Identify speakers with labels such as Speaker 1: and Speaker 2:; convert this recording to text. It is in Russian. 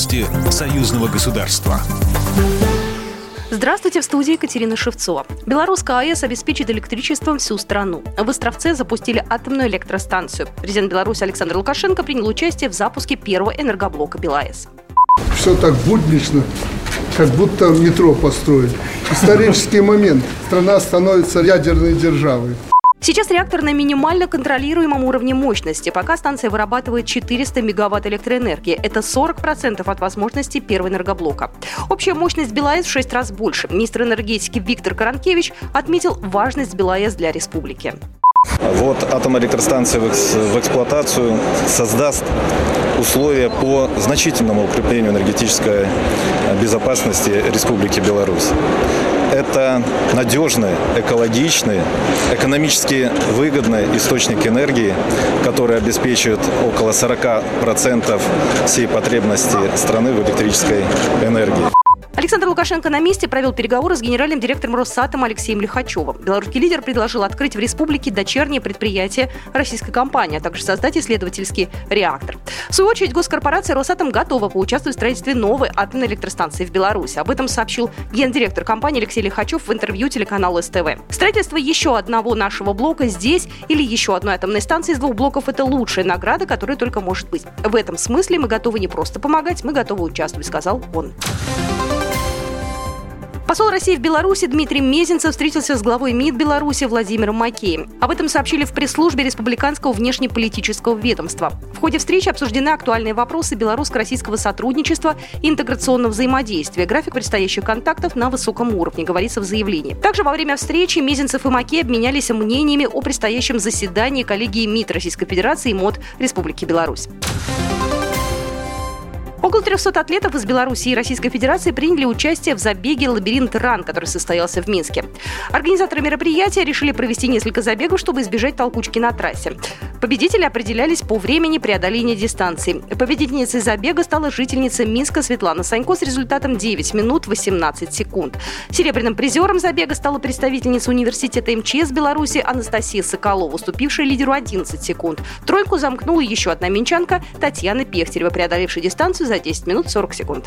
Speaker 1: Новости союзного государства.
Speaker 2: Здравствуйте, в студии Екатерина Шевцова. Белорусская АЭС обеспечит электричеством всю страну. В Островце запустили атомную электростанцию. Президент Беларуси Александр Лукашенко принял участие в запуске первого энергоблока БелАЭС.
Speaker 3: Все так буднично, как будто метро построили. Исторический момент. Страна становится ядерной державой.
Speaker 2: Сейчас реактор на минимально контролируемом уровне мощности. Пока станция вырабатывает 400 мегаватт электроэнергии. Это 40% от возможности первого энергоблока. Общая мощность БелАЭС в 6 раз больше. Министр энергетики Виктор Каранкевич отметил важность БелАЭС для республики.
Speaker 4: Вот атомная электростанция в эксплуатацию создаст условия по значительному укреплению энергетической безопасности Республики Беларусь это надежный, экологичный, экономически выгодный источник энергии, который обеспечивает около 40% всей потребности страны в электрической энергии.
Speaker 2: Александр Лукашенко на месте провел переговоры с генеральным директором Росатома Алексеем Лихачевым. Белорусский лидер предложил открыть в республике дочернее предприятие российской компании, а также создать исследовательский реактор. В свою очередь, госкорпорация «Росатом» готова поучаствовать в строительстве новой атомной электростанции в Беларуси. Об этом сообщил гендиректор компании Алексей Лихачев в интервью телеканалу СТВ. Строительство еще одного нашего блока здесь или еще одной атомной станции из двух блоков – это лучшая награда, которая только может быть. В этом смысле мы готовы не просто помогать, мы готовы участвовать, сказал он. Посол России в Беларуси Дмитрий Мезенцев встретился с главой МИД Беларуси Владимиром Макеем. Об этом сообщили в пресс-службе Республиканского внешнеполитического ведомства. В ходе встречи обсуждены актуальные вопросы белорусско-российского сотрудничества и интеграционного взаимодействия, график предстоящих контактов на высоком уровне, говорится в заявлении. Также во время встречи Мезенцев и Маке обменялись мнениями о предстоящем заседании коллегии МИД Российской Федерации и МОД Республики Беларусь. Около 300 атлетов из Беларуси и Российской Федерации приняли участие в забеге «Лабиринт Ран», который состоялся в Минске. Организаторы мероприятия решили провести несколько забегов, чтобы избежать толкучки на трассе. Победители определялись по времени преодоления дистанции. Победительницей забега стала жительница Минска Светлана Санько с результатом 9 минут 18 секунд. Серебряным призером забега стала представительница университета МЧС Беларуси Анастасия Соколова, уступившая лидеру 11 секунд. Тройку замкнула еще одна минчанка Татьяна Пехтерева, преодолевшая дистанцию за 10 минут 40 секунд.